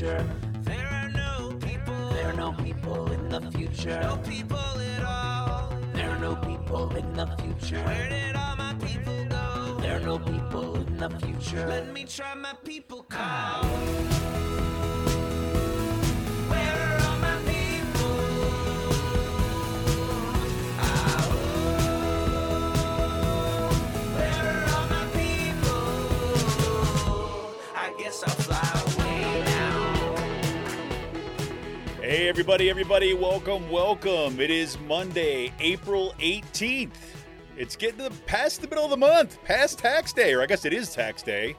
future. There are no people. There are no people in the future. No people at all. There are no people in the future. Where did all my people go? There are no people in the future. Let me try my people call. Hey, everybody, everybody, welcome, welcome. It is Monday, April 18th. It's getting to the, past the middle of the month, past tax day, or I guess it is tax day.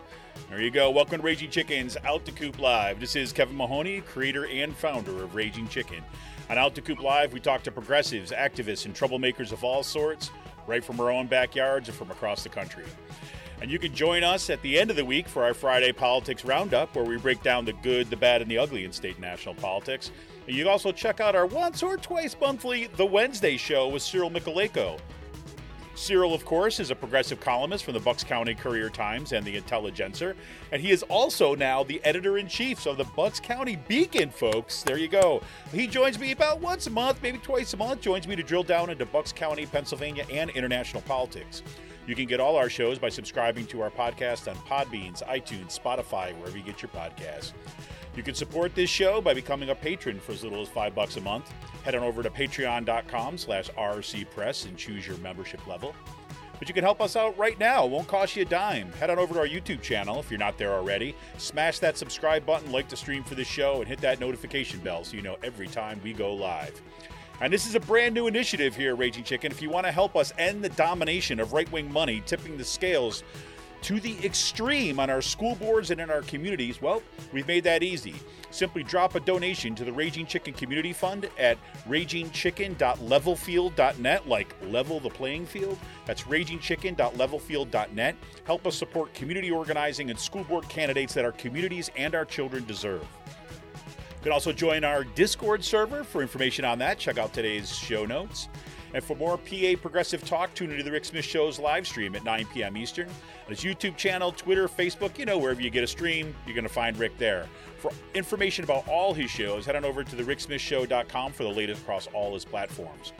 There you go. Welcome to Raging Chickens Out to Coop Live. This is Kevin Mahoney, creator and founder of Raging Chicken. On Out to Coop Live, we talk to progressives, activists, and troublemakers of all sorts, right from our own backyards and from across the country. And you can join us at the end of the week for our Friday Politics Roundup, where we break down the good, the bad, and the ugly in state national politics. And you can also check out our once or twice monthly The Wednesday Show with Cyril Mychalejko. Cyril, of course, is a progressive columnist from the Bucks County Courier Times and the Intelligencer, and he is also now the editor in chief of the Bucks County Beacon, folks. There you go. He joins me about once a month, maybe twice a month, joins me to drill down into Bucks County, Pennsylvania, and international politics. You can get all our shows by subscribing to our podcast on Podbeans, iTunes, Spotify, wherever you get your podcasts. You can support this show by becoming a patron for as little as five bucks a month. Head on over to patreon.com slash rcpress and choose your membership level. But you can help us out right now. It won't cost you a dime. Head on over to our YouTube channel if you're not there already. Smash that subscribe button, like the stream for the show, and hit that notification bell so you know every time we go live. And this is a brand new initiative here, Raging Chicken. If you want to help us end the domination of right wing money tipping the scales to the extreme on our school boards and in our communities, well, we've made that easy. Simply drop a donation to the Raging Chicken Community Fund at ragingchicken.levelfield.net, like level the playing field. That's ragingchicken.levelfield.net. Help us support community organizing and school board candidates that our communities and our children deserve. You can also join our Discord server for information on that. Check out today's show notes. And for more PA Progressive Talk, tune into the Rick Smith Show's live stream at 9 p.m. Eastern. On his YouTube channel, Twitter, Facebook, you know, wherever you get a stream, you're going to find Rick there. For information about all his shows, head on over to the thericksmithshow.com for the latest across all his platforms.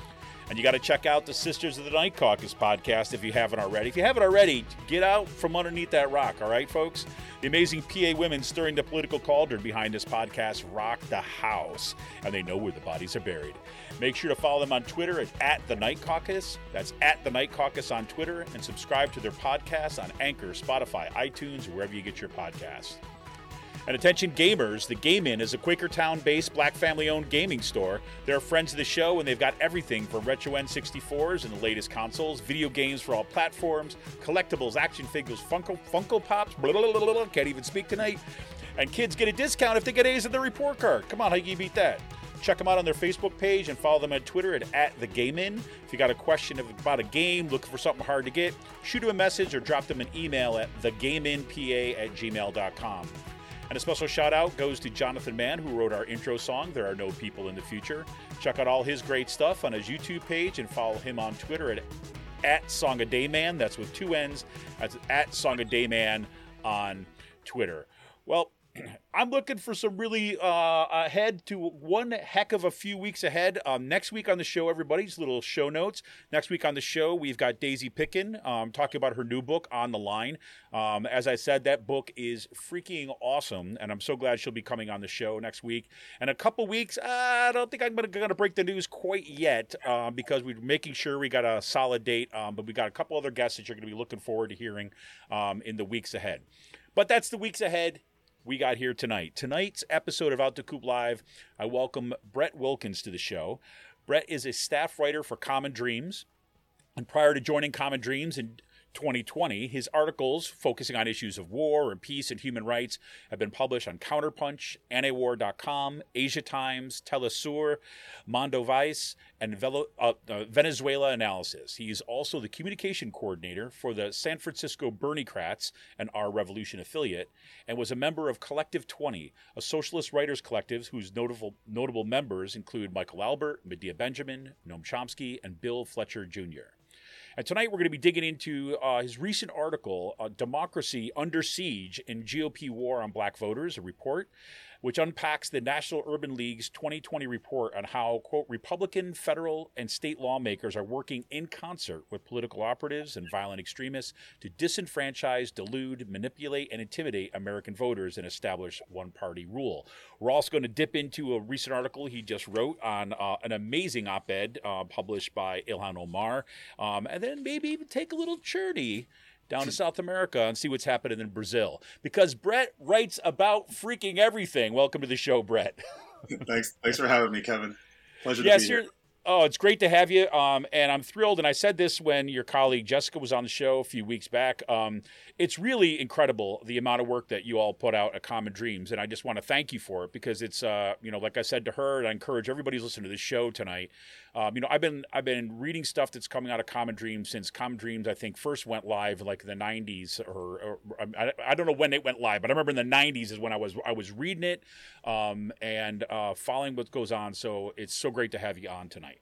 And you got to check out the Sisters of the Night Caucus podcast if you haven't already. If you haven't already, get out from underneath that rock, all right, folks? The amazing PA women stirring the political cauldron behind this podcast rock the house, and they know where the bodies are buried. Make sure to follow them on Twitter at, at the Night Caucus. That's at the Night Caucus on Twitter, and subscribe to their podcast on Anchor, Spotify, iTunes, or wherever you get your podcasts. And attention gamers, the Game Inn is a Quakertown based black family owned gaming store. They're friends of the show and they've got everything from retro N64s and the latest consoles, video games for all platforms, collectibles, action figures, Funko, Funko Pops, blah, blah, blah, blah, can't even speak tonight. And kids get a discount if they get A's in their report card. Come on, how you beat that? Check them out on their Facebook page and follow them on Twitter at, at the Game In. If you got a question about a game, looking for something hard to get, shoot them a message or drop them an email at thegameinpa at gmail.com. And a special shout out goes to Jonathan Mann, who wrote our intro song, There Are No People in the Future. Check out all his great stuff on his YouTube page and follow him on Twitter at, at Song Day Man. That's with two N's. That's at Song Day Man on Twitter. Well, I'm looking for some really uh, ahead to one heck of a few weeks ahead. Um, next week on the show, everybody's little show notes. Next week on the show, we've got Daisy Pitkin um, talking about her new book, On the Line. Um, as I said, that book is freaking awesome, and I'm so glad she'll be coming on the show next week. And a couple weeks, I don't think I'm going to break the news quite yet uh, because we're making sure we got a solid date, um, but we got a couple other guests that you're going to be looking forward to hearing um, in the weeks ahead. But that's the weeks ahead we got here tonight. Tonight's episode of Out to Coop Live, I welcome Brett Wilkins to the show. Brett is a staff writer for Common Dreams. And prior to joining Common Dreams in 2020, his articles focusing on issues of war and peace and human rights have been published on Counterpunch, Antiwar.com, Asia Times, Telesur, Mondoweiss, and Velo, uh, uh, Venezuela Analysis. He is also the communication coordinator for the San Francisco Berniecrats, an Our Revolution affiliate, and was a member of Collective 20, a socialist writers collective whose notable, notable members include Michael Albert, Medea Benjamin, Noam Chomsky, and Bill Fletcher Jr. And tonight we're going to be digging into uh, his recent article, uh, Democracy Under Siege in GOP War on Black Voters, a report which unpacks the National Urban League's 2020 report on how, quote, Republican, federal, and state lawmakers are working in concert with political operatives and violent extremists to disenfranchise, delude, manipulate, and intimidate American voters and establish one party rule. We're also going to dip into a recent article he just wrote on uh, an amazing op ed uh, published by Ilhan Omar, um, and then maybe even take a little journey down to South America and see what's happening in Brazil. Because Brett writes about freaking everything. Welcome to the show, Brett. thanks, thanks for having me, Kevin. Pleasure yes, to be here. Oh, it's great to have you. Um, and I'm thrilled. And I said this when your colleague Jessica was on the show a few weeks back. Um, it's really incredible the amount of work that you all put out at Common Dreams, and I just want to thank you for it because it's, uh, you know, like I said to her, and I encourage everybody who's listening to this show tonight. Um, you know, I've been I've been reading stuff that's coming out of Common Dreams since Common Dreams I think first went live like the '90s, or, or I, I, don't know when it went live, but I remember in the '90s is when I was I was reading it um, and uh, following what goes on. So it's so great to have you on tonight.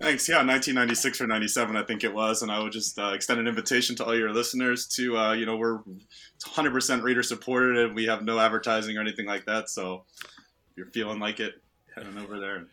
Thanks. Yeah, 1996 or 97, I think it was, and I would just uh, extend an invitation to all your listeners to, uh, you know, we're 100% reader supported, and we have no advertising or anything like that. So if you're feeling like it, head on over there.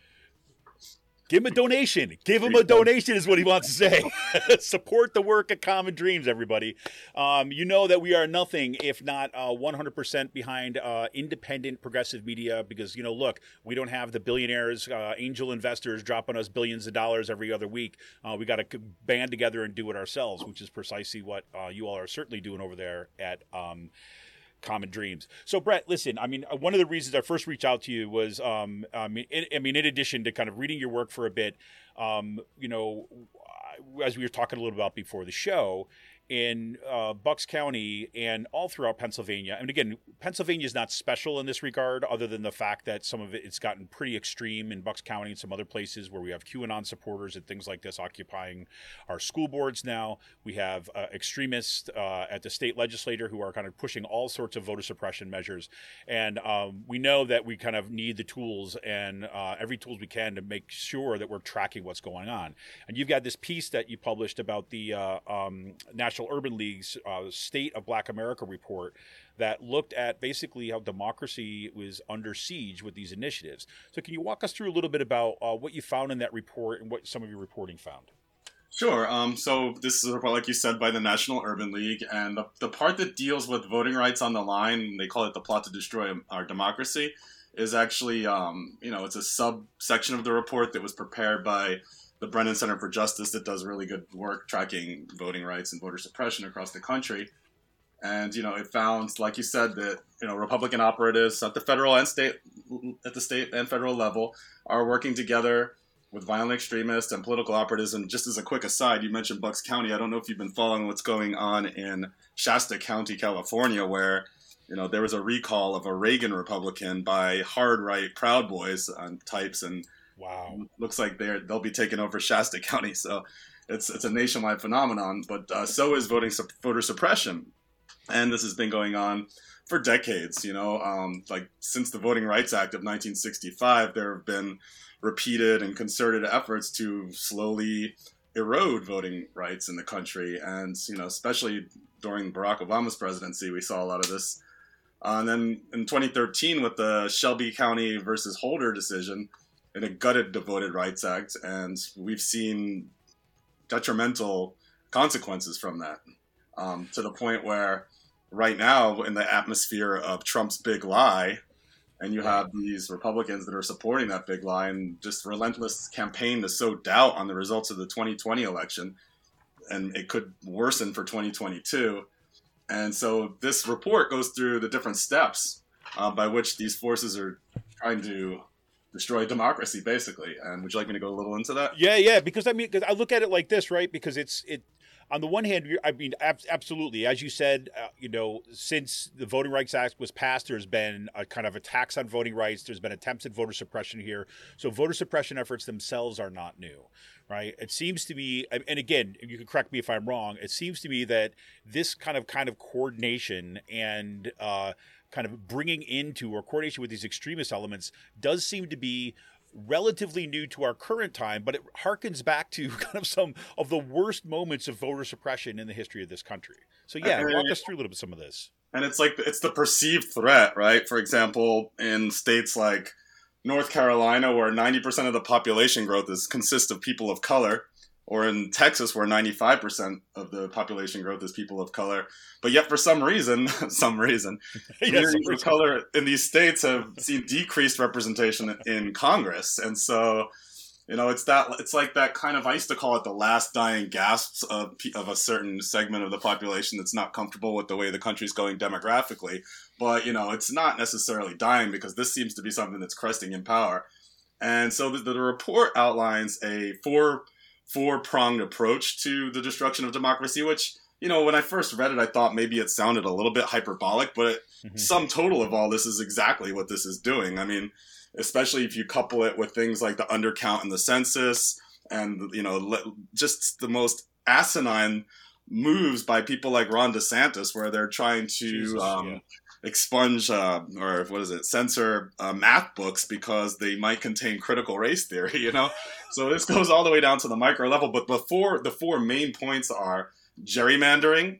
Give him a donation. Give him a donation is what he wants to say. Support the work of Common Dreams, everybody. Um, you know that we are nothing if not uh, 100% behind uh, independent progressive media because, you know, look, we don't have the billionaires, uh, angel investors dropping us billions of dollars every other week. Uh, we got to band together and do it ourselves, which is precisely what uh, you all are certainly doing over there at. Um, common dreams. So, Brett, listen, I mean, uh, one of the reasons I first reached out to you was, um, I mean, in, I mean, in addition to kind of reading your work for a bit, um, you know, as we were talking a little about before the show, in uh, Bucks County and all throughout Pennsylvania. And again, Pennsylvania is not special in this regard, other than the fact that some of it it's gotten pretty extreme in Bucks County and some other places where we have QAnon supporters and things like this occupying our school boards now. We have uh, extremists uh, at the state legislature who are kind of pushing all sorts of voter suppression measures, and um, we know that we kind of need the tools and uh, every tools we can to make sure that we're tracking what's going on. And you've got this piece that you published about the uh, um, national National Urban League's uh, State of Black America report that looked at basically how democracy was under siege with these initiatives. So, can you walk us through a little bit about uh, what you found in that report and what some of your reporting found? Sure. Um, so this is a report, like you said, by the National Urban League, and the, the part that deals with voting rights on the line, they call it the plot to destroy our democracy, is actually, um, you know, it's a subsection of the report that was prepared by the Brennan Center for Justice that does really good work tracking voting rights and voter suppression across the country. And you know, it found, like you said, that you know Republican operatives at the federal and state, at the state and federal level, are working together with violent extremists and political operatives. And just as a quick aside, you mentioned Bucks County. I don't know if you've been following what's going on in Shasta County, California, where you know there was a recall of a Reagan Republican by hard right Proud Boys on types and Wow. Looks like they're they'll be taking over Shasta County. So it's it's a nationwide phenomenon. But uh, so is voting voter suppression, and this has been going on for decades. You know, um, like since the Voting Rights Act of 1965, there have been repeated and concerted efforts to slowly erode voting rights in the country, and you know, especially during Barack Obama's presidency, we saw a lot of this. Uh, and then in 2013, with the Shelby County versus Holder decision, and it gutted Voting Rights Act, and we've seen detrimental consequences from that um, to the point where right now in the atmosphere of Trump's big lie, and you have these Republicans that are supporting that big lie and just relentless campaign to sow doubt on the results of the 2020 election, and it could worsen for 2022. And so this report goes through the different steps uh, by which these forces are trying to destroy democracy, basically. And would you like me to go a little into that? Yeah, yeah. Because I mean, because I look at it like this, right? Because it's it. On the one hand, I mean, absolutely, as you said, uh, you know, since the Voting Rights Act was passed, there's been a kind of attacks on voting rights. There's been attempts at voter suppression here. So voter suppression efforts themselves are not new right? It seems to me, and again, you can correct me if I'm wrong. It seems to me that this kind of kind of coordination and uh, kind of bringing into or coordination with these extremist elements does seem to be relatively new to our current time, but it harkens back to kind of some of the worst moments of voter suppression in the history of this country. So yeah, And- walk us through a little bit some of this. and it's like it's the perceived threat, right? For example, in states like North Carolina, where ninety percent of the population growth is consists of people of color, or in Texas, where ninety five percent of the population growth is people of color, but yet for some reason, some reason, Yes, communities of color in these states have seen decreased representation in Congress, and so you know it's that it's like that kind of I used to call it the last dying gasps of of a certain segment of the population that's not comfortable with the way the country's going demographically, but you know it's not necessarily dying because this seems to be something that's cresting in power, and so the, the report outlines a four four pronged approach to the destruction of democracy, which. You know, when I first read it, I thought maybe it sounded a little bit hyperbolic, but Mhm. sum total of all this is exactly what this is doing. I mean, especially if you couple it with things like the undercount in the census and you know just the most asinine moves by people like Ron DeSantis, where they're trying to Jesus, um, yeah. Expunge uh, or what is it, censor uh, math books because they might contain critical race theory. You know, so this goes all the way down to the micro level. But before the four main points are gerrymandering,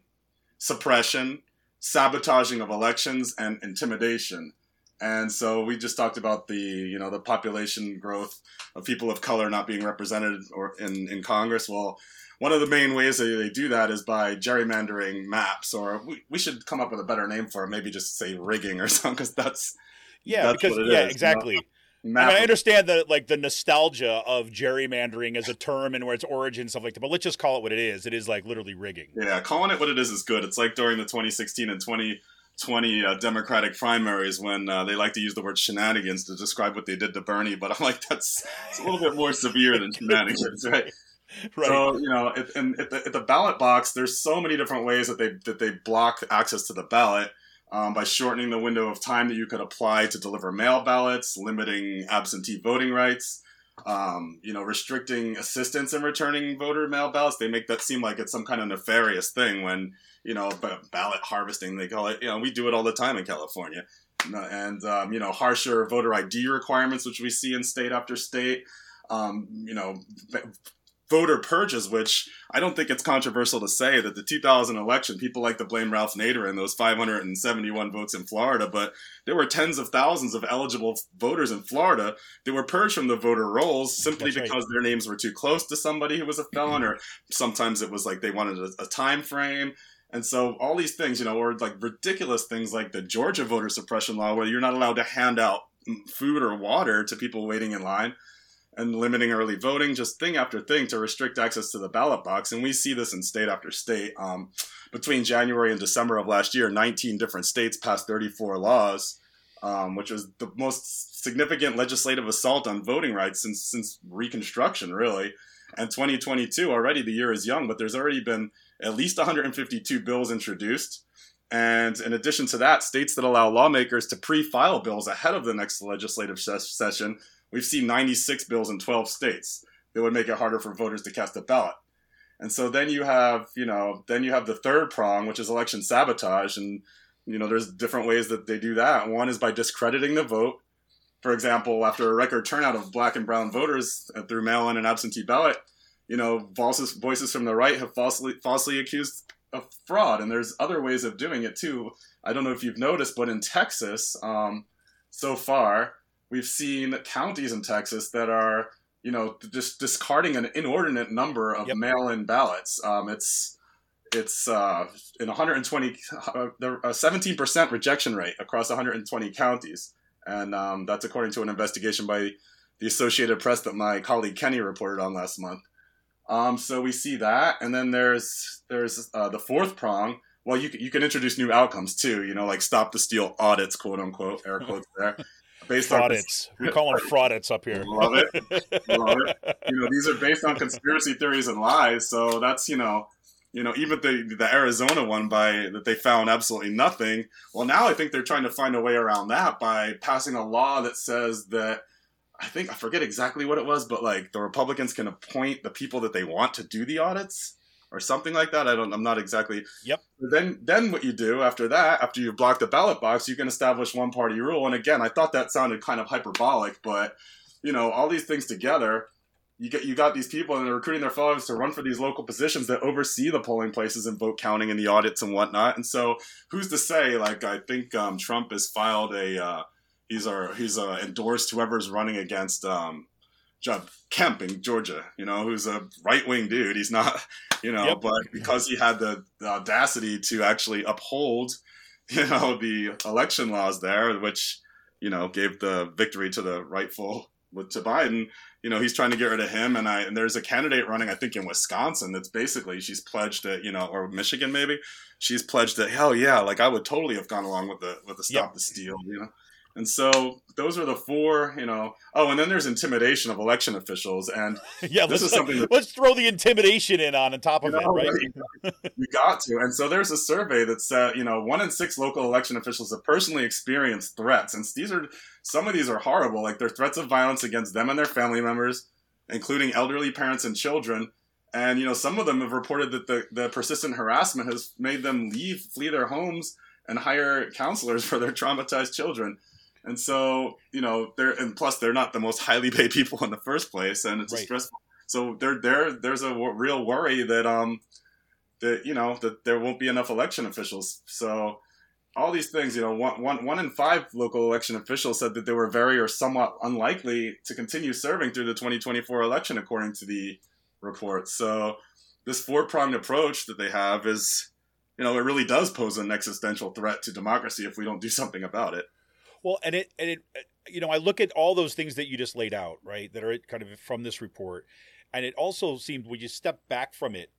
suppression, sabotaging of elections, and intimidation. And so we just talked about the you know the population growth of people of color not being represented or in, in Congress. Well, one of the main ways that they do that is by gerrymandering maps, or we, we should come up with a better name for it. Maybe just say rigging or something, because that's Yeah, That's because yeah, is, exactly. I, mean, I understand the like the nostalgia of gerrymandering as a term and where its origin and stuff like that, but let's just call it what it is. It is like literally rigging. Yeah, calling it what it is is good. It's like during the 2016 and 2020 uh, Democratic primaries when uh, they like to use the word shenanigans to describe what they did to Bernie, but I'm like, that's it's a little bit more severe than shenanigans, right? Right. So you know, at, and at the, at the ballot box, there's so many different ways that they that they block access to the ballot um, by shortening the window of time that you could apply to deliver mail ballots, limiting absentee voting rights, um, you know, restricting assistance in returning voter mail ballots. They make that seem like it's some kind of nefarious thing when you know, ba- ballot harvesting they call it. You know, we do it all the time in California. And um, you know, harsher voter ID requirements, which we see in state after state. Um, you know, voter purges, which I don't think it's controversial to say that the 2000 election, people like to blame Ralph Nader and those 571 votes in Florida, but there were tens of thousands of eligible voters in Florida that were purged from the voter rolls simply That's right. because their names were too close to somebody who was a felon, or sometimes it was like they wanted a, a time frame. And so all these things, you know, or like ridiculous things like the Georgia voter suppression law, where you're not allowed to hand out food or water to people waiting in line and limiting early voting, just thing after thing to restrict access to the ballot box. And we see this in state after state. Um, between January and December of last year, 19 different states passed 34 laws, um, which was the most significant legislative assault on voting rights since since Reconstruction, really. And 2022 already the year is young, but there's already been at least 152 bills introduced. And in addition to that, states that allow lawmakers to pre-file bills ahead of the next legislative ses- session We've seen 96 bills in 12 states that would make it harder for voters to cast a ballot. And so then you have, you know, then you have the third prong, which is election sabotage. And, you know, there's different ways that they do that. One is by discrediting the vote. For example, after a record turnout of black and brown voters through mail in and absentee ballot, you know, voices, voices from the right have falsely, falsely accused of fraud. And there's other ways of doing it too. I don't know if you've noticed, but in Texas, um, so far, we've seen counties in Texas that are, you know, just discarding an inordinate number of Yep. mail-in ballots. Um, it's it's uh, in 120, uh, there- a 17% rejection rate across 120 counties, and um, that's according to an investigation by the Associated Press that my colleague Kenny reported on last month. Um, so we see that, and then there's there's uh, the fourth prong. Well, you can, you can introduce new outcomes too. You know, like stop the steal audits, quote unquote, air quotes there, based on Fraudits. We call them fraudits up here. Love it. Love it. You know, these are based on conspiracy theories and lies. So that's you know, you know, even the the Arizona one by that they found absolutely nothing. Well, now I think they're trying to find a way around that by passing a law that says that I think I forget exactly what it was, but like the Republicans can appoint the people that they want to do the audits or something like that. I don't. I'm not exactly. Yep. Then, then what you do after that, after you've blocked the ballot box, you can establish one party rule. And again, I thought that sounded kind of hyperbolic, but you know, all these things together, you get you got these people and they're recruiting their followers to run for these local positions that oversee the polling places and vote counting and the audits and whatnot. And so, who's to say? Like, I think um, Trump has filed a uh, he's our he's uh, endorsed whoever's running against um, Judd Kemp in Georgia. You know, who's a right wing dude. He's not, you know, Yep. but because he had the, the audacity to actually uphold, you know, the election laws there, which you know gave the victory to the rightful to Biden. You know, he's trying to get rid of him, and I and there's a candidate running, I think, in Wisconsin. That's basically she's pledged that you know, or Michigan maybe. She's pledged that hell yeah, like I would totally have gone along with the with the stop Yep. the steal, you know. And so those are the four, you know. Oh, and then there's intimidation of election officials, and yeah, This is something that- let's throw the intimidation in on, on top of You it, right? you got to. And so there's a survey that said, you know, one in six local election officials have personally experienced threats, and these are some of these are horrible. Like they're threats of violence against them and their family members, including elderly parents and children. And you know, some of them have reported that the, the persistent harassment has made them leave, flee their homes, and hire counselors for their traumatized children. And so, you know, they're and plus they're not the most highly paid people in the first place, and it's Right. stressful. So there, there, there's a w- real worry that um that you know that there won't be enough election officials. So all these things, you know, one, one, one in five local election officials said that they were very or somewhat unlikely to continue serving through the 2024 election, according to the report. So this four-pronged approach that they have is, you know, it really does pose an existential threat to democracy if we don't do something about it. Well, and it and it uh, you know, I look at all those things that you just laid out, right? That are kind of from this report. And it also seemed when you step back from it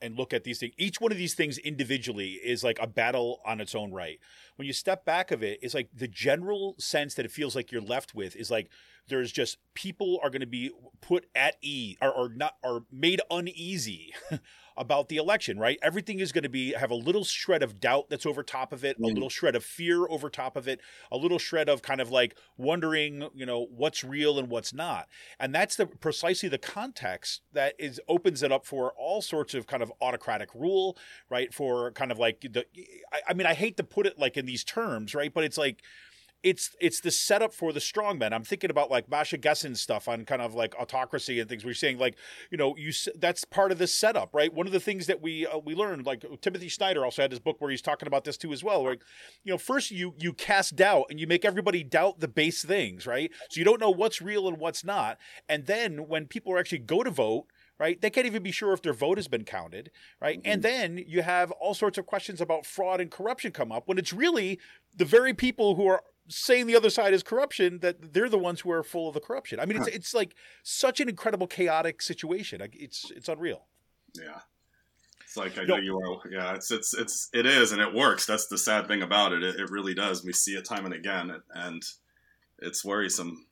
and look at these things, each one of these things individually is like a battle on its own right. When you step back of it, it's like the general sense that it feels like you're left with is like there's just people are going to be put at ease or, or not are made uneasy about the election, right? Everything is going to be have a little shred of doubt that's over top of it, a Mm. little shred of fear over top of it, a little shred of kind of like wondering, you know, what's real and what's not. And that's the precisely the context that is opens it up for all sorts of kind of autocratic rule, right? For kind of like the I, I mean, I hate to put it like in these terms, right? But it's like it's it's the setup for the strongmen. I'm thinking about like Masha Gessen's stuff on kind of like autocracy and things. We're saying like you know you that's part of the setup, right? One of the things that we uh, we learned like Timothy Snyder also had his book where he's talking about this too as well. Where you know first you you cast doubt and you make everybody doubt the base things, right? So you don't know what's real and what's not, and then when people actually go to vote. Right, they can't even be sure if their vote has been counted. Right, and then you have all sorts of questions about fraud and corruption come up when it's really the very people who are saying the other side is corruption that they're the ones who are full of the corruption. I mean, it's it's like such an incredible chaotic situation. It's it's unreal. Yeah. It's like I No. know you are. Yeah, it's it's it's it is, and it works. That's the sad thing about it. It, it really does. We see it time and again, and it's worrisome.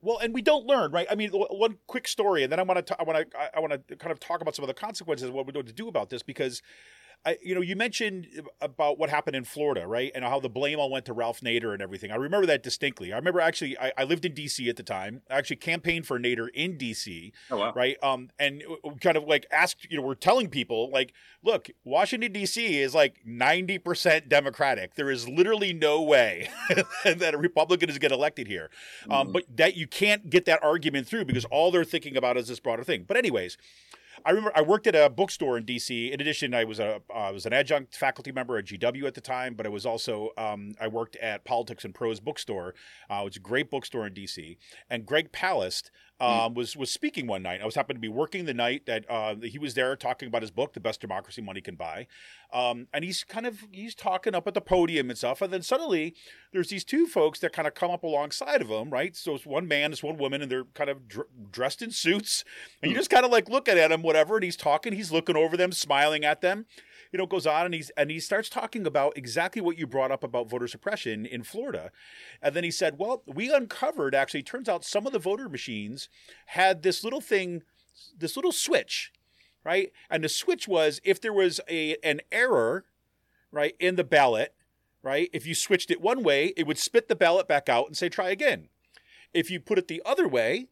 Well, and we don't learn, right? I mean, one quick story, and then I want to I want to I want to kind of talk about some of the consequences of what we're going to do about this because. I, you know, you mentioned about what happened in Florida, right, and how the blame all went to Ralph Nader and everything. I remember that distinctly. I remember actually, I, I lived in D.C. at the time. I actually campaigned for Nader in D.C. Oh wow. right? Um, and kind of like asked, you know, we're telling people like, look, Washington D.C. is like ninety percent Democratic. There is literally no way that a Republican is get elected here. Um, Mhm. but that you can't get that argument through because all they're thinking about is this broader thing. But anyways. I remember I worked at a bookstore in DC. In addition, I was a uh, I was an adjunct faculty member at GW at the time, but I was also um, I worked at Politics and Prose Bookstore, uh, which is a great bookstore in DC. And Greg Palast um, was was speaking one night. I was happened to be working the night that uh, he was there talking about his book, The Best Democracy Money Can Buy. Um, and he's kind of he's talking up at the podium and stuff. And then suddenly there's these two folks that kind of come up alongside of him, right? So it's one man, it's one woman, and they're kind of dr- dressed in suits. And you just kind of like looking at him, whatever. And he's talking, he's looking over them, smiling at them. You know, goes on and he's and he starts talking about exactly what you brought up about voter suppression in Florida. And then he said, Well, we uncovered actually, turns out some of the voter machines had this little thing, this little switch, right? And the switch was if there was a an error, right, in the ballot, right? If you switched it one way, it would spit the ballot back out and say try again. If you put it the other way,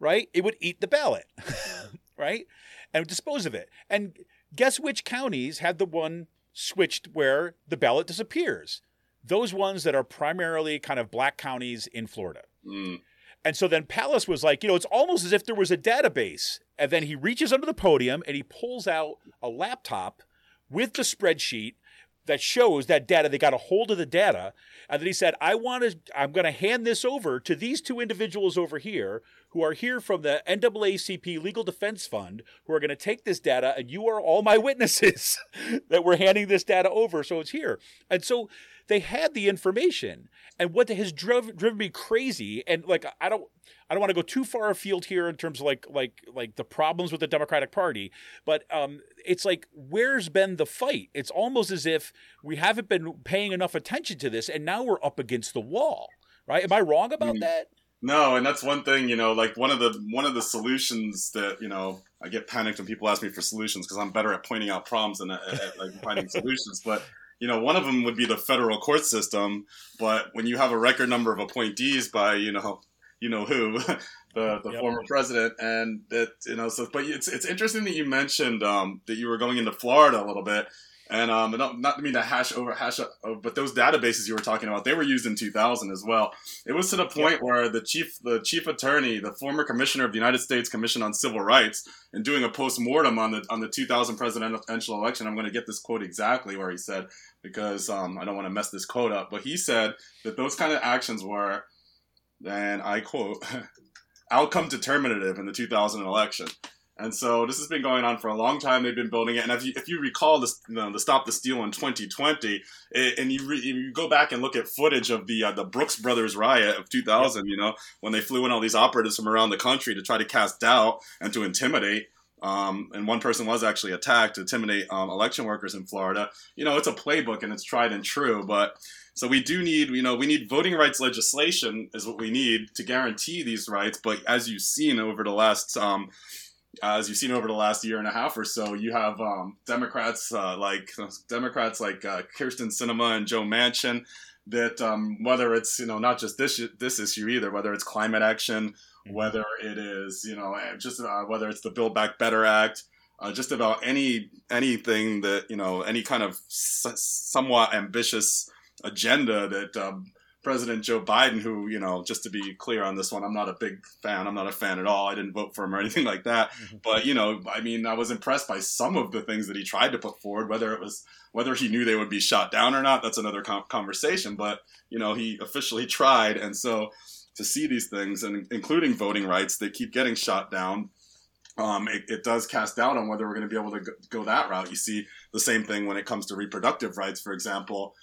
right, it would eat the ballot, right? And dispose of it. And guess which counties had the one switched where the ballot disappears? Those ones that are primarily kind of black counties in Florida. Mm. And so then Palast was like, you know, it's almost as if there was a database. And then he reaches under the podium and he pulls out a laptop with the spreadsheet that shows that data. They got a hold of the data. And then he said, I want to, I'm going to hand this over to these two individuals over here who are here from the NAACP Legal Defense Fund who are going to take this data and you are all my witnesses that we're handing this data over. So it's here. And so they had the information. And what has driven, driven me crazy, and like I don't, I don't want to go too far afield here in terms of like like like the problems with the Democratic Party, but um, it's like where's been the fight? It's almost as if we haven't been paying enough attention to this, and now we're up against the wall. Right? Am I wrong about Mm. that? No, and that's one thing, you know, like one of the one of the solutions that you know I get panicked when people ask me for solutions because I'm better at pointing out problems than at, at, like finding solutions. But you know, one of them would be the federal court system. But when you have a record number of appointees by you know you know who the the Yep. former president and that you know so but it's it's interesting that you mentioned um, that you were going into Florida a little bit. And um, not, not to mean to hash over hash, up, uh, but those databases you were talking about, they were used in 2000 as well. It was to the point where the chief, the chief attorney, the former commissioner of the United States Commission on Civil Rights, and doing a post mortem on the on the 2000 presidential election. I'm going to get this quote exactly where he said because um, I don't want to mess this quote up, but he said that those kind of actions were, and I quote, outcome determinative in the 2000 election. And so this has been going on for a long time. They've been building it, and if you if you recall this, you know, the Stop the Steal in 2020, it, and you, re, you go back and look at footage of the uh, the Brooks Brothers riot of 2000, you know, when they flew in all these operatives from around the country to try to cast doubt and to intimidate. Um, and one person was actually attacked to intimidate um, election workers in Florida. You know, it's a playbook and it's tried and true, but so we do need, you know, we need voting rights legislation is what we need to guarantee these rights. But as you've seen over the last um, as you've seen over the last year and a half or so, you have um, Democrats uh, like Democrats like uh, Kyrsten Sinema and Joe Manchin that um, whether it's you know not just this this issue either, whether it's climate action, whether it is you know just uh, whether it's the Build Back Better Act, uh, just about any anything that you know any kind of s- somewhat ambitious agenda that um, President Joe Biden, who, you know, just to be clear on this one, I'm not a big fan. I'm not a fan at all. I didn't vote for him or anything like that. But, you know, I mean, I was impressed by some of the things that he tried to put forward, whether it was, whether he knew they would be shot down or not, that's another conversation. But, you know, he officially tried. And so to see these things, and including voting rights, they keep getting shot down, um, it, it does cast doubt on whether we're going to be able to go, go that route. You see the same thing when it comes to reproductive rights, for example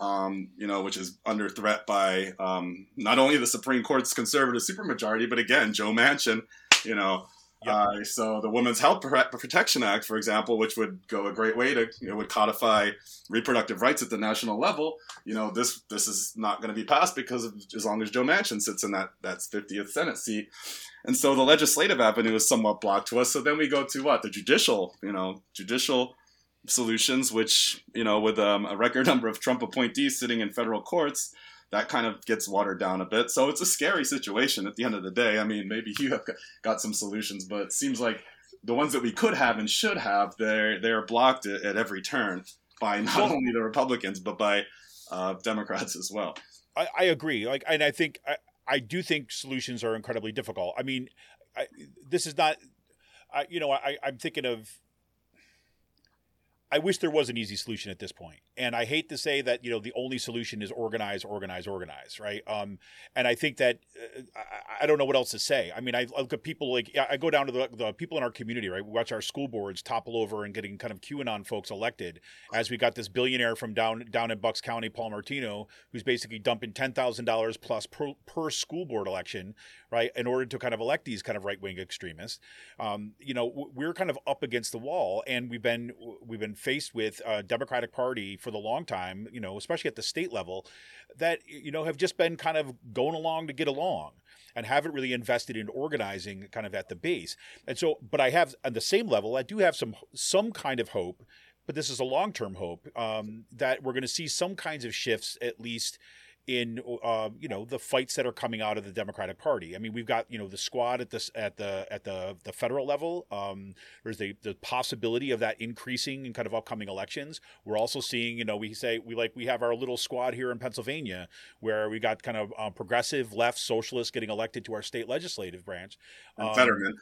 um, you know, which is under threat by um, not only the Supreme Court's conservative supermajority, but again, Joe Manchin, you know. Yep. Uh, so the Women's Health Protection Act, for example, which would go a great way to, you know, would codify reproductive rights at the national level. You know, this this is not going to be passed because of as long as Joe Manchin sits in that that 50th Senate seat. And so the legislative avenue is somewhat blocked to us. So then we go to what the judicial, you know, judicial solutions, which, you know, with um, a record number of Trump appointees sitting in federal courts, that kind of gets watered down a bit. So it's a scary situation at the end of the day. I mean, maybe you have got some solutions, but it seems like the ones that we could have and should have, they're, they're blocked at, at every turn by not Well- only the Republicans, but by uh, Democrats as well. I, I agree. Like, and I think I, I do think solutions are incredibly difficult. I mean, I, this is not. I, you know, I, I'm thinking of. I wish there was an easy solution at this point. and I hate to say that you know the only solution is organize, organize, organize, right? Um, and I think that uh, I, I don't know what else to say. I mean, I look at people like I go down to the, the people in our community, right? We watch our school boards topple over and getting kind of QAnon folks elected, as we got this billionaire from down down in Bucks County, Paul Martino, who's basically dumping ten thousand dollars plus per, per school board election, right, in order to kind of elect these kind of right wing extremists. Um, you know, we're kind of up against the wall, and we've been we've been faced with a Democratic Party for the long time, you know, especially at the state level, that you know have just been kind of going along to get along and haven't really invested in organizing kind of at the base. And so, but I have on the same level, I do have some some kind of hope, but this is a long term hope um, that we're going to see some kinds of shifts at least in uh, you know the fights that are coming out of the Democratic Party. I mean, we've got you know the squad at this at the at the the federal level. Um, there's the the possibility of that increasing in kind of upcoming elections. We're also seeing you know we say we like we have our little squad here in Pennsylvania where we got kind of um, progressive left socialists getting elected to our state legislative branch. Um, Fetterman.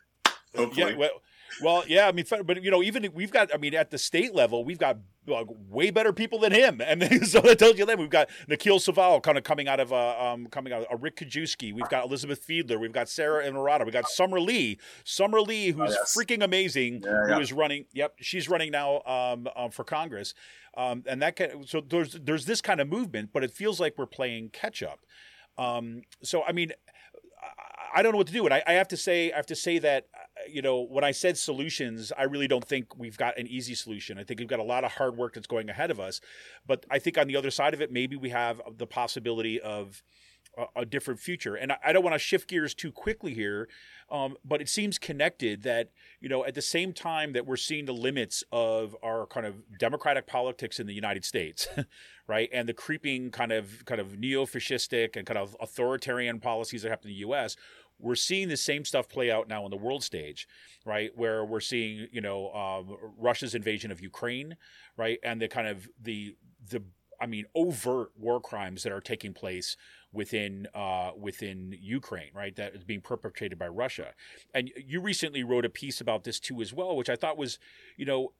Hopefully. yeah, well, well, yeah. I mean, but you know, even we've got. I mean, at the state level, we've got like, way better people than him, and so that tells you that we've got Nikhil Saval kind of coming out of uh, um, coming out of uh, Rick Krajewski. We've got Elizabeth Fiedler. We've got Sara Innamorato. We've got Summer Lee. Summer Lee, who's yes. freaking amazing, Yeah, who yeah. is running. Yep, she's running now um, um, for Congress, um, and that kind so there's there's this kind of movement, but it feels like we're playing catch up. Um, so I mean, I- I don't know what to do, and I, I have to say, I have to say that you know when I said solutions, I really don't think we've got an easy solution. I think we've got a lot of hard work that's going ahead of us, but I think on the other side of it, maybe we have the possibility of a, a different future. And I, I don't want to shift gears too quickly here, um, but it seems connected that you know at the same time that we're seeing the limits of our kind of democratic politics in the United States, right, and the creeping kind of kind of neo-fascistic and kind of authoritarian policies that happen in the U.S. We're seeing the same stuff play out now on the world stage, right? Where we're seeing, you know, um, Russia's invasion of Ukraine, right, and the kind of the the I mean overt war crimes that are taking place within uh, within Ukraine, right? That is being perpetrated by Russia. And you recently wrote a piece about this too, as well, which I thought was, you know,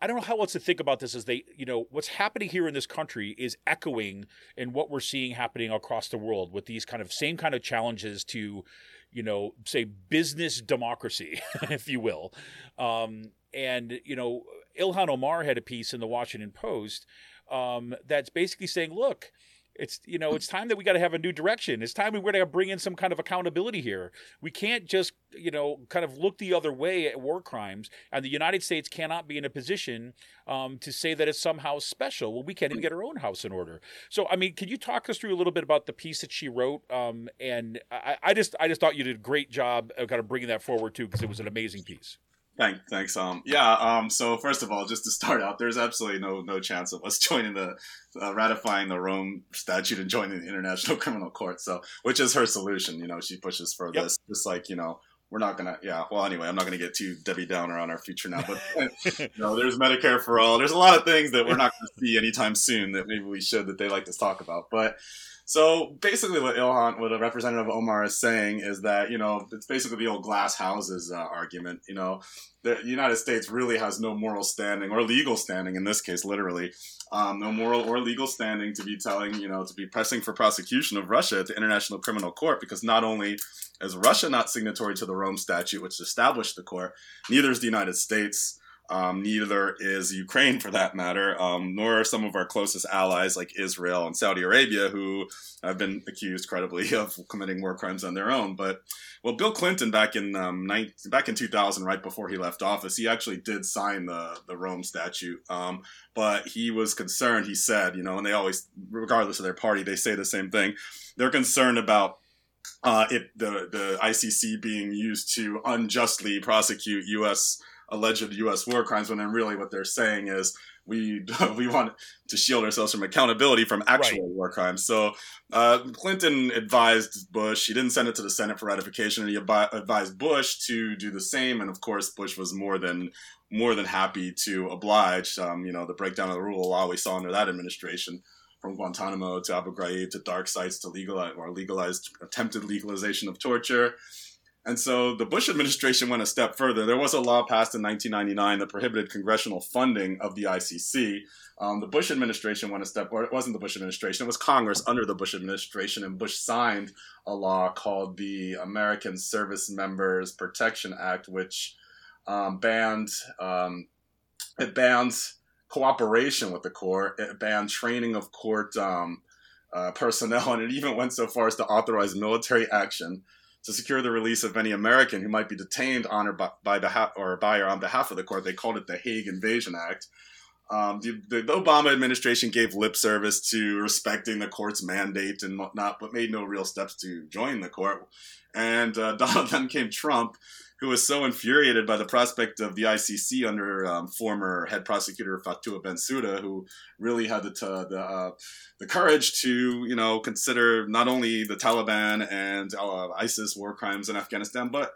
I- don't know how else to think about this. As they, you know, what's happening here in this country is echoing in what we're seeing happening across the world with these kind of same kind of challenges to, you know, say business democracy, if you will. Um, and you know, Ilhan Omar had a piece in the Washington Post um, that's basically saying, look, it's you know it's time that we got to have a new direction. It's time we got to bring in some kind of accountability here. We can't just you know kind of look the other way at war crimes, and the United States cannot be in a position um, to say that it's somehow special. Well, we can't even get our own house in order. So, I mean, can you talk us through a little bit about the piece that she wrote? Um, and I, I just I just thought you did a great job of kind of bringing that forward too because it was an amazing piece. Thank, thanks. Um, yeah. Um, so first of all, just to start out, there's absolutely no no chance of us joining the uh, ratifying the Rome Statute and joining the International Criminal Court. So, which is her solution. You know, she pushes for Yep. this. Just like you know, we're not gonna. Yeah. Well, anyway, I'm not gonna get too Debbie Downer on our future now. But you know, there's Medicare for all. There's a lot of things that we're not going to see anytime soon that maybe we should that they like to talk about. But so basically, what Ilhan, what a representative of Omar is saying is that you know it's basically the old glass houses uh, argument. You know, the United States really has no moral standing or legal standing in this case, literally, um, no moral or legal standing to be telling you know to be pressing for prosecution of Russia at the International Criminal Court because not only is Russia not signatory to the Rome Statute, which established the court, neither is the United States. Um, neither is Ukraine, for that matter, um, nor are some of our closest allies like Israel and Saudi Arabia, who have been accused credibly of committing war crimes on their own. But well, Bill Clinton back in um, 19, back in 2000, right before he left office, he actually did sign the the Rome Statute. Um, but he was concerned. He said, you know, and they always, regardless of their party, they say the same thing. They're concerned about uh, it the the ICC being used to unjustly prosecute U.S. alleged U.S. war crimes, when then really what they're saying is we we want to shield ourselves from accountability from actual war crimes. So uh, Clinton advised Bush. He didn't send it to the Senate for ratification, and he advised Bush to do the same. And of course, Bush was more than more than happy to oblige. Um, you know, the breakdown of the rule of law we saw under that administration from Guantanamo to Abu Ghraib to dark sites to legalize or legalized attempted legalization of torture. And so the Bush administration went a step further. There was a law passed in 1999 that prohibited congressional funding of the ICC. Um, the Bush administration went a step, or it wasn't the Bush administration, it was Congress under the Bush administration, and Bush signed a law called the American Service Members Protection Act, which um, banned um, it bans cooperation with the court. It banned training of court um, uh, personnel, and it even went so far as to authorize military action to secure the release of any American who might be detained on or by, by behalf or by or on behalf of the court. They called it the Hague Invasion Act. Um, the, the, Obama administration gave lip service to respecting the court's mandate and whatnot, but made no real steps to join the court. And uh, Donald then came Trump, who was so infuriated by the prospect of the ICC under um, former head prosecutor Fatou Bensouda, who really had the t- the, uh, the courage to you know consider not only the Taliban and uh, ISIS war crimes in Afghanistan, but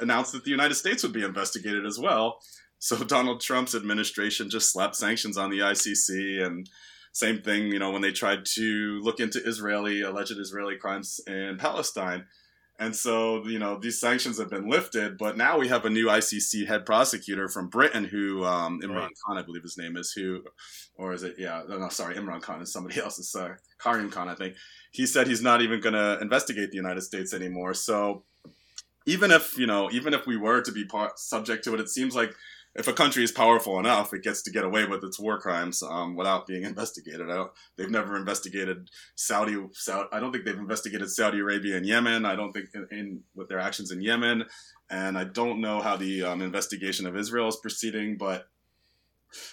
announced that the United States would be investigated as well. So Donald Trump's administration just slapped sanctions on the ICC and same thing, you know, when they tried to look into Israeli alleged Israeli crimes in Palestine. And so, you know, these sanctions have been lifted, but now we have a new ICC head prosecutor from Britain who, um, Imran right. Khan, I believe his name is, who, or is it, yeah, no, sorry, Imran Khan is somebody else's, uh, Karim Khan, I think. He said he's not even going to investigate the United States anymore. So even if, you know, even if we were to be part, subject to it, it seems like if a country is powerful enough, it gets to get away with its war crimes um, without being investigated. I don't, they've never investigated Saudi, Saudi. I don't think they've investigated Saudi Arabia and Yemen. I don't think in, in with their actions in Yemen, and I don't know how the um, investigation of Israel is proceeding. But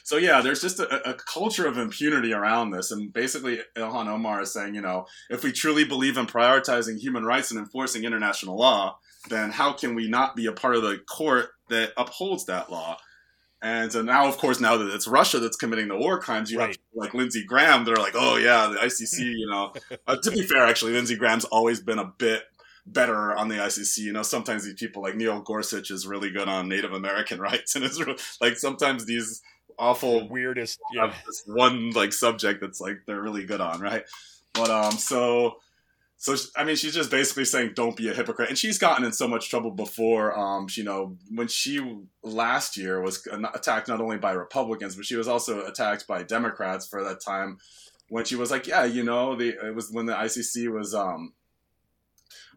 so yeah, there's just a, a, culture of impunity around this, and basically Ilhan Omar is saying, you know, if we truly believe in prioritizing human rights and enforcing international law, then how can we not be a part of the court that upholds that law? And so now, of course, now that it's Russia that's committing the war crimes, you right. have like Lindsey Graham. They're like, oh yeah, the ICC. You know, uh, to be fair, actually, Lindsey Graham's always been a bit better on the ICC. You know, sometimes these people like Neil Gorsuch is really good on Native American rights, and it's really, like sometimes these awful the weirdest yeah. this one like subject that's like they're really good on, right? But um, so so I mean, she's just basically saying, "Don't be a hypocrite." And she's gotten in so much trouble before. Um, you know, when she last year was attacked not only by Republicans, but she was also attacked by Democrats for that time when she was like, "Yeah, you know, the it was when the ICC was um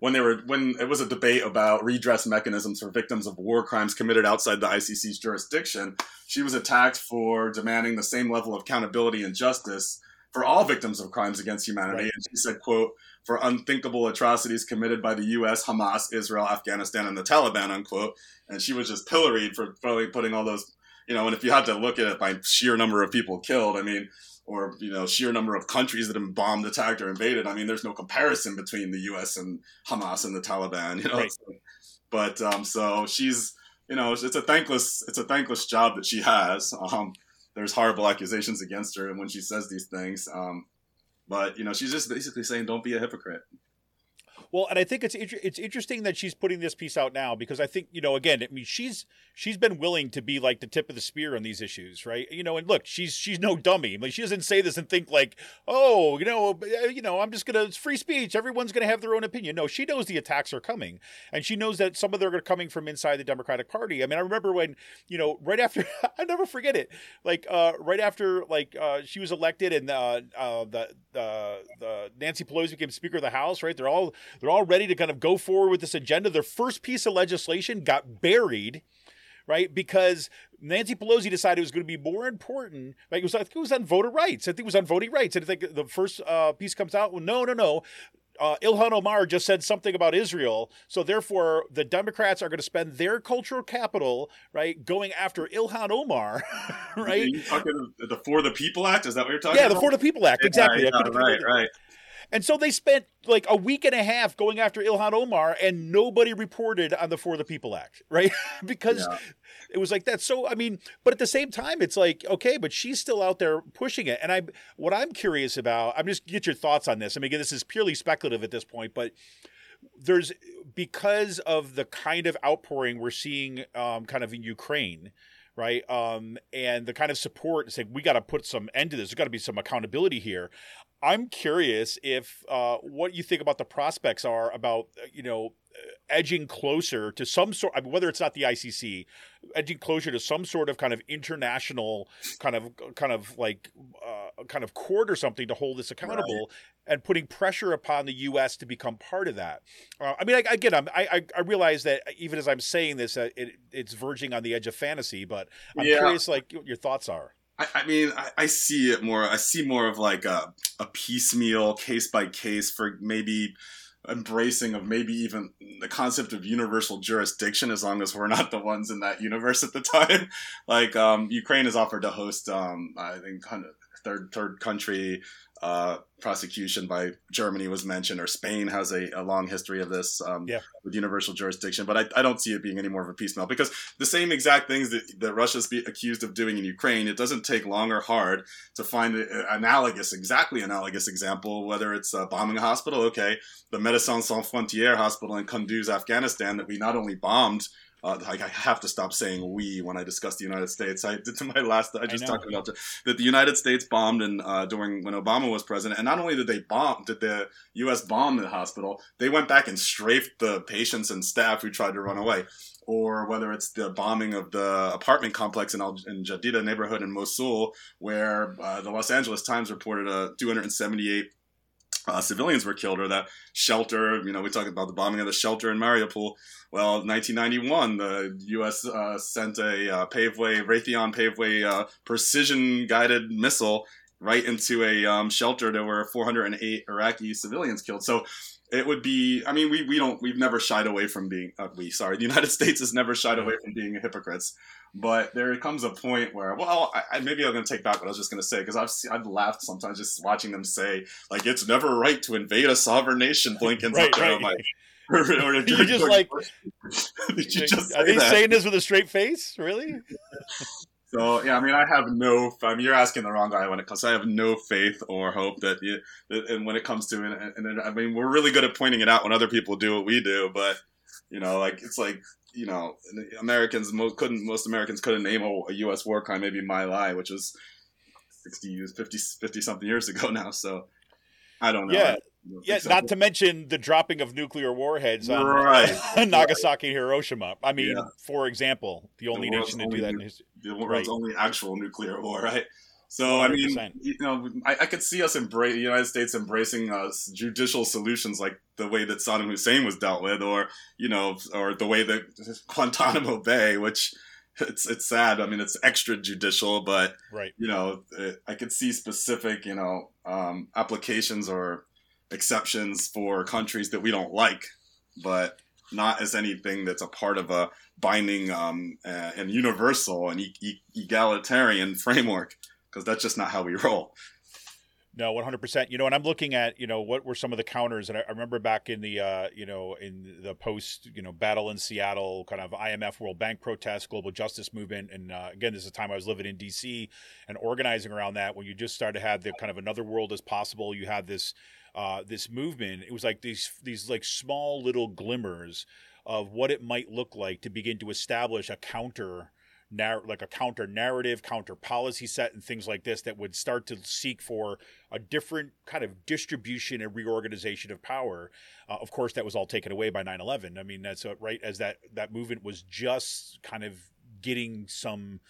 when they were when it was a debate about redress mechanisms for victims of war crimes committed outside the ICC's jurisdiction. She was attacked for demanding the same level of accountability and justice for all victims of crimes against humanity. Right. And she said, "quote." For unthinkable atrocities committed by the U.S., Hamas, Israel, Afghanistan, and the Taliban, unquote. And she was just pilloried for probably putting all those, you know, and if you had to look at it by sheer number of people killed, I mean, or, you know, sheer number of countries that have been bombed, attacked, or invaded, I mean, there's no comparison between the U.S. and Hamas and the Taliban, you know. Right. But, um, so she's, you know, it's a thankless, it's a thankless job that she has. Um, there's horrible accusations against her, and when she says these things, um, but you know, she's just basically saying, "Don't be a hypocrite." Well, and I think it's it's interesting that she's putting this piece out now because I think you know again, I mean she's she's been willing to be like the tip of the spear on these issues, right? You know, and look, she's she's no dummy. Like she doesn't say this and think like, oh, you know, uh, you know, I'm just gonna it's free speech. Everyone's gonna have their own opinion. No, she knows the attacks are coming, and she knows that some of them are coming from inside the Democratic Party. I mean, I remember when you know right after I never forget it, like uh, right after like uh, she was elected and uh, uh, the the the Nancy Pelosi became Speaker of the House, right? They're all they're all ready to kind of go forward with this agenda. Their first piece of legislation got buried, right? Because Nancy Pelosi decided it was going to be more important. Like it was, I think it was on voter rights. I think it was on voting rights. And I think the first uh, piece comes out. Well, no, no, no. Uh, Ilhan Omar just said something about Israel, so therefore the Democrats are going to spend their cultural capital, right, going after Ilhan Omar, right? Are you talking the For the People Act? Is that what you're talking about? yeah, about? the For the People Act, exactly. Yeah, yeah, right, right. And so they spent like a week and a half going after Ilhan Omar, and nobody reported on the For the People Act, right? because yeah. it was like that. So I mean, but at the same time, it's like okay, but she's still out there pushing it. And I, what I'm curious about, I'm just get your thoughts on this. I mean, again, this is purely speculative at this point, but there's because of the kind of outpouring we're seeing, um, kind of in Ukraine right? Um, and the kind of support saying we got to put some end to this. There's got to be some accountability here. I'm curious if uh, what you think about the prospects are about uh, you know edging closer to some sort, I mean, whether it's not the ICC, edging closer to some sort of kind of international kind of kind of like uh, kind of court or something to hold this accountable, right. and putting pressure upon the U.S. to become part of that. Uh, I mean, I, again, I'm, I I realize that even as I'm saying this, uh, it, it's verging on the edge of fantasy, but I'm yeah. curious, like what your thoughts are. I, I mean, I, I, see it more. I see more of like a, a piecemeal, case by case for maybe embracing of maybe even the concept of universal jurisdiction as long as we're not the ones in that universe at the time. like um, Ukraine has offered to host, um, I think, third third country uh, prosecution by Germany was mentioned, or Spain has a, a long history of this um, yeah. with universal jurisdiction. But I, I, don't see it being any more of a piecemeal because the same exact things that, that Russia's be accused of doing in Ukraine, it doesn't take long or hard to find an analogous, exactly analogous example, whether it's uh, bombing a hospital, okay, the Médecins Sans Frontières hospital in Kunduz, Afghanistan, that we not only bombed uh, I, I, have to stop saying we when I discuss the United States. I did to my last. I just I talked about that the United States bombed and uh, during when Obama was president, and not only did they bomb, did the U.S. bomb the hospital, they went back and strafed the patients and staff who tried to run away. Or whether it's the bombing of the apartment complex in, Al- in Jadida neighborhood in Mosul, where uh, the Los Angeles Times reported a 278 uh, civilians were killed, or that shelter. You know, we talked about the bombing of the shelter in Mariupol. Well, 1991, the U.S. Uh, sent a uh, Paveway Raytheon Paveway uh, precision guided missile right into a um, shelter. There were 408 Iraqi civilians killed. So it would be. I mean, we we don't we've never shied away from being. Uh, we sorry, the United States has never shied away from being hypocrites. But there comes a point where, well, I, I maybe I'm going to take back what I was just going to say because I've I've laughed sometimes just watching them say like it's never right to invade a sovereign nation. Blinken's right, right. like, or, or you just like, you just are they that? saying this with a straight face? Really? So yeah, I mean, I have no. I mean, you're asking the wrong guy when it comes. I have no faith or hope that, you, that and when it comes to it, and, and I mean, we're really good at pointing it out when other people do what we do, but you know, like it's like you know, Americans most couldn't most Americans couldn't name a, a U.S. war crime, maybe My Lai, which was 60, 50, 50 something years ago now. So I don't know. Yeah. Yeah, not to mention the dropping of nuclear warheads on right. Nagasaki and Hiroshima. I mean, yeah. for example, the only the nation to do that in history. The world's right. only actual nuclear war, right? So I mean, you know, I, I, could see us embrace the United States embracing uh, judicial solutions like the way that Saddam Hussein was dealt with, or you know, or the way that Guantanamo Bay, which it's it's sad. I mean, it's extrajudicial, but right. you know, it, I could see specific you know um, applications or exceptions for countries that we don't like, but not as anything that's a part of a binding um, uh, and universal and e- egalitarian framework because that's just not how we roll. No, one hundred percent. You know, and I'm looking at you know what were some of the counters, and I, remember back in the uh, you know in the post you know battle in Seattle, kind of IMF World Bank protests, global justice movement, and uh, again, this is a time I was living in D.C. and organizing around that when you just started to have the kind of another world as possible. You had this uh, this movement. It was like these these like small little glimmers of what it might look like to begin to establish a counter narr- like a counter narrative, counter policy set, and things like this that would start to seek for a different kind of distribution and reorganization of power. Uh, of course, that was all taken away by 9/11. I mean, that's right as that that movement was just kind of getting some,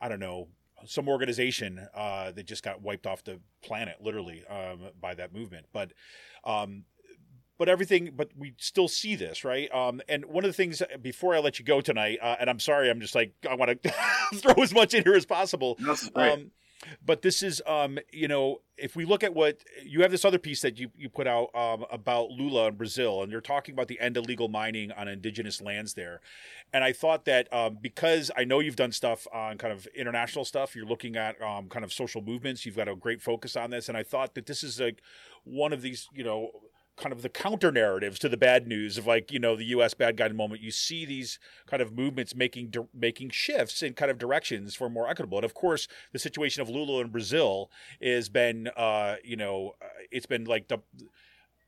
I don't know, some organization uh, that just got wiped off the planet, literally, um, by that movement. But um, but everything but we still see this right? Um, and one of the things before i let you go tonight uh, and i'm sorry i'm just like i want to throw as much in here as possible. Um, but this is um, you know if we look at what you have this other piece that you, you put out um, about lula in brazil and you're talking about the end of legal mining on indigenous lands there. And i thought that um, because i know you've done stuff on kind of international stuff you're looking at um, kind of social movements you've got a great focus on this and i thought that this is like one of these you know kind of the counter narratives to the bad news of like you know the U.S. bad guy moment. You see these kind of movements making making shifts in kind of directions for more equitable. And of course, the situation of Lula in Brazil has been uh, you know uh, it's been like the.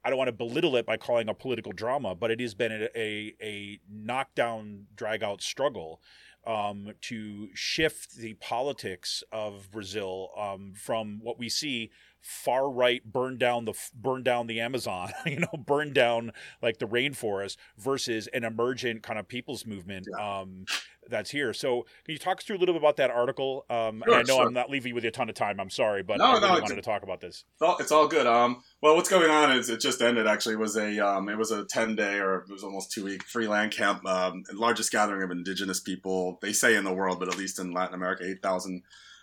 I don't want to belittle it by calling a political drama, but it has been a, a, a knockdown, drag out struggle um, to shift the politics of Brazil um, from what we see far right burn down the burn down the Amazon, you know, burn down like the rainforest versus an emergent kind of people's movement um, that's here. So can you talk us through a little bit about that article? Um, sure, I know sure. I'm not leaving you with a ton of time. I'm sorry, but no, I really no, wanted to talk about this. It's all, it's all good. Um, well, what's going on is it just ended. Actually, it was a um, it was a ten day or it was almost two week free land camp, um, largest gathering of indigenous people. They say in the world, but at least in Latin America, eight thousand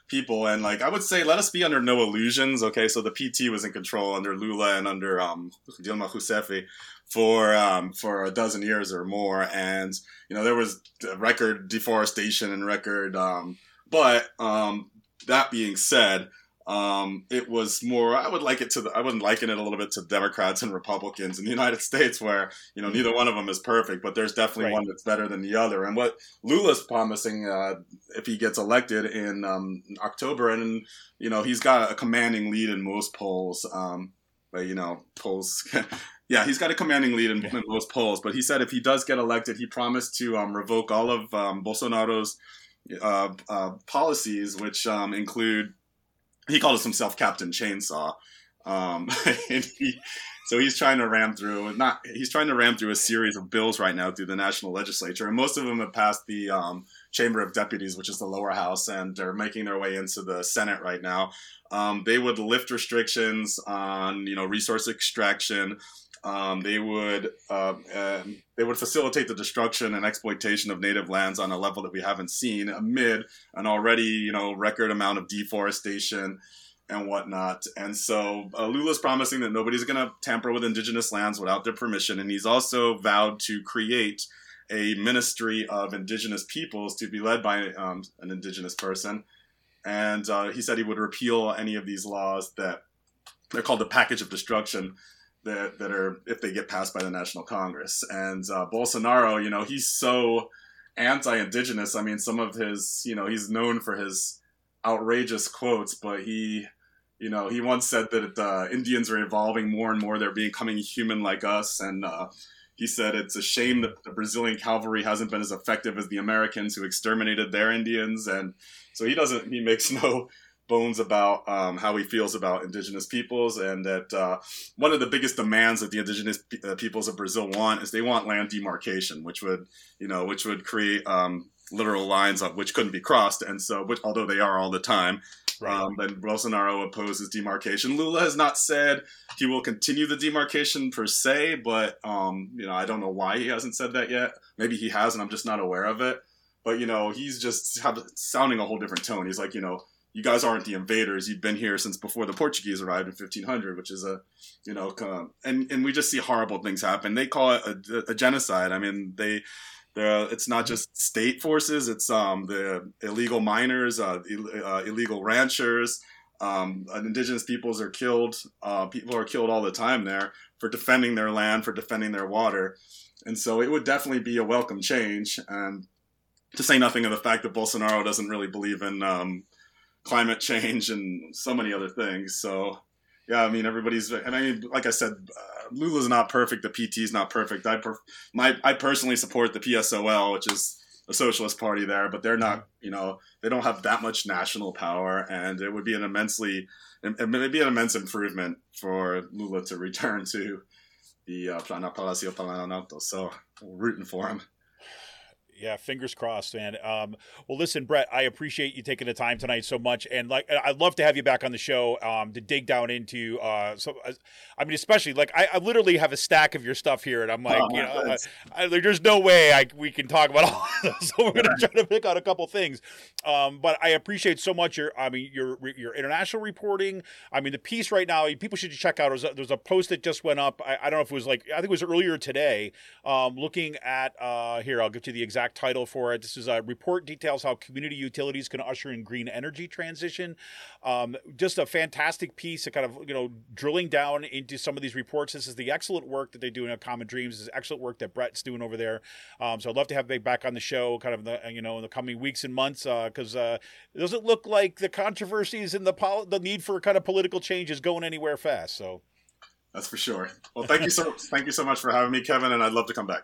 people. And like I would say, let us be under no illusions. Okay, so the PT was in control under Lula and under um, Dilma Rousseff for um, for a dozen years or more, and you know there was record deforestation and record. Um, but um, that being said, um, it was more. I would like it to. The, I would liken it a little bit to Democrats and Republicans in the United States, where you know neither one of them is perfect, but there's definitely Right. one that's better than the other. And what Lula's promising, uh, if he gets elected in um, October, and you know he's got a commanding lead in most polls. Um, but you know polls. Yeah, he's got a commanding lead in, in most polls, but he said if he does get elected, he promised to um, revoke all of um, Bolsonaro's uh, uh, policies, which um, include he called himself Captain Chainsaw. Um, and he, so he's trying to ram through not he's trying to ram through a series of bills right now through the national legislature, and most of them have passed the um, Chamber of Deputies, which is the lower house, and they're making their way into the Senate right now. Um, they would lift restrictions on you know resource extraction. Um, they would uh, um, they would facilitate the destruction and exploitation of native lands on a level that we haven't seen amid an already you know record amount of deforestation and whatnot. And so uh, Lula's promising that nobody's going to tamper with indigenous lands without their permission, and he's also vowed to create a ministry of indigenous peoples to be led by um, an indigenous person. And uh, he said he would repeal any of these laws that they're called the package of destruction that that are if they get passed by the National Congress. And uh, Bolsonaro, you know, he's so anti-indigenous. I mean, some of his, you know, he's known for his outrageous quotes, but he, you know, he once said that uh, Indians are evolving more and more. They're becoming human like us, and uh, he said it's a shame that the Brazilian cavalry hasn't been as effective as the Americans who exterminated their Indians. And so he doesn't, he makes no bones about um, how he feels about indigenous peoples, and that uh, one of the biggest demands that the indigenous uh, peoples of Brazil want is they want land demarcation, which would, you know, which would create um, literal lines of which couldn't be crossed. And so, which although they are all the time, Right. um, then Bolsonaro opposes demarcation. Lula has not said he will continue the demarcation per se, but um, you know, I don't know why he hasn't said that yet. Maybe he has, and I'm just not aware of it. But you know, he's just have, sounding a whole different tone. He's like, you know, you guys aren't the invaders. You've been here since before the Portuguese arrived in 1500, which is a, you know, and and we just see horrible things happen. They call it a, a genocide. I mean, they. they're- It's not just state forces; it's um, the illegal miners, uh, Ill- uh, illegal ranchers, um, indigenous peoples are killed. Uh, people are killed all the time there for defending their land, for defending their water, and so it would definitely be a welcome change. And to say nothing of the fact that Bolsonaro doesn't really believe in um, climate change and so many other things. So yeah, I mean everybody's. And I mean, like I said, uh, Lula's not perfect. The PT's not perfect. I per- my I personally support the PSOL, which is a socialist party there, but they're not. You know, they don't have that much national power, and it would be an immensely, it it would be an immense improvement for Lula to return to the uh, Plana Palacio Planalto. So we're rooting for him. Yeah, fingers crossed, man. Um, well, listen, Brett, I appreciate you taking the time tonight so much, and like, I'd love to have you back on the show um, to dig down into. Uh, so, uh, I mean, especially like, I, I literally have a stack of your stuff here, and I'm like, Oh, you know. I, I, there's no way I we can talk about all of this, so we're gonna try to pick out a couple things. Um, but I appreciate so much your, I mean, your your international reporting. I mean, the piece right now, people should check out. There's a, there's a post that just went up. I, I don't know if it was like, I think it was earlier today. Um, looking at uh, here, I'll get you the exact title for it. This is a report details how community utilities can usher in green energy transition. Um, just a fantastic piece of kind of you know drilling down into some of these reports. This is the excellent work that they do in Common Dreams. This is excellent work that Brett's doing over there. Um, so I'd love to have Big back on the show, kind of in the you know in the coming weeks and months, because uh, it doesn't look like the controversies and the pol- the need for kind of political change is going anywhere fast. So. That's for sure. Well, thank you so thank you so much for having me, Kevin, and I'd love to come back.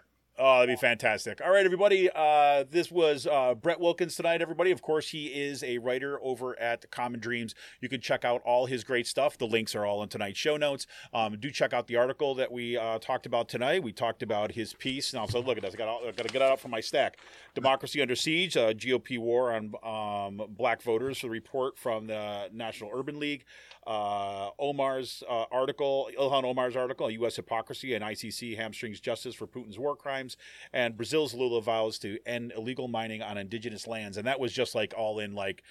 Oh, that'd be fantastic. All right, everybody. Uh, this was uh, Brett Wilkins tonight, everybody. Of course, he is a writer over at Common Dreams. You can check out all his great stuff. The links are all in tonight's show notes. Um, do check out the article that we uh, talked about tonight. We talked about his piece. Now, so look at this. I got got to get it out from my stack. Democracy Under Siege, uh, GOP War on um, Black Voters. The report from the National Urban League. Uh, Omar's uh, article, Ilhan Omar's article, U.S. hypocrisy and ICC hamstrings justice for Putin's war crimes. And Brazil's Lula vows to end illegal mining on indigenous lands, and that was just like all in like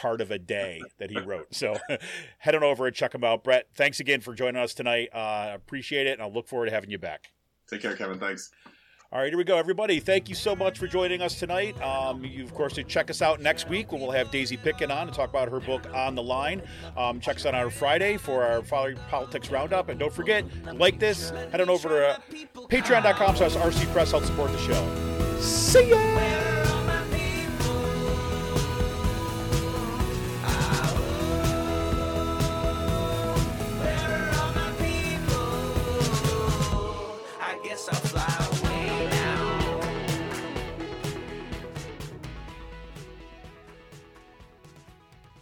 part of a day that he wrote. So head on over and check him out. Brett, thanks again for joining us tonight. Uh, appreciate it, and I'll look forward to having you back. Take care, Kevin. Thanks. All right, here we go, everybody. Thank you so much for joining us tonight. Um, you, of course, check us out next week when we'll have Daisy Pitkin on to talk about her book On the Line. Um, check us out on Friday for our politics roundup. And don't forget, like this, head on over to uh, patreon.com slash RC Press. Help support the show. See ya!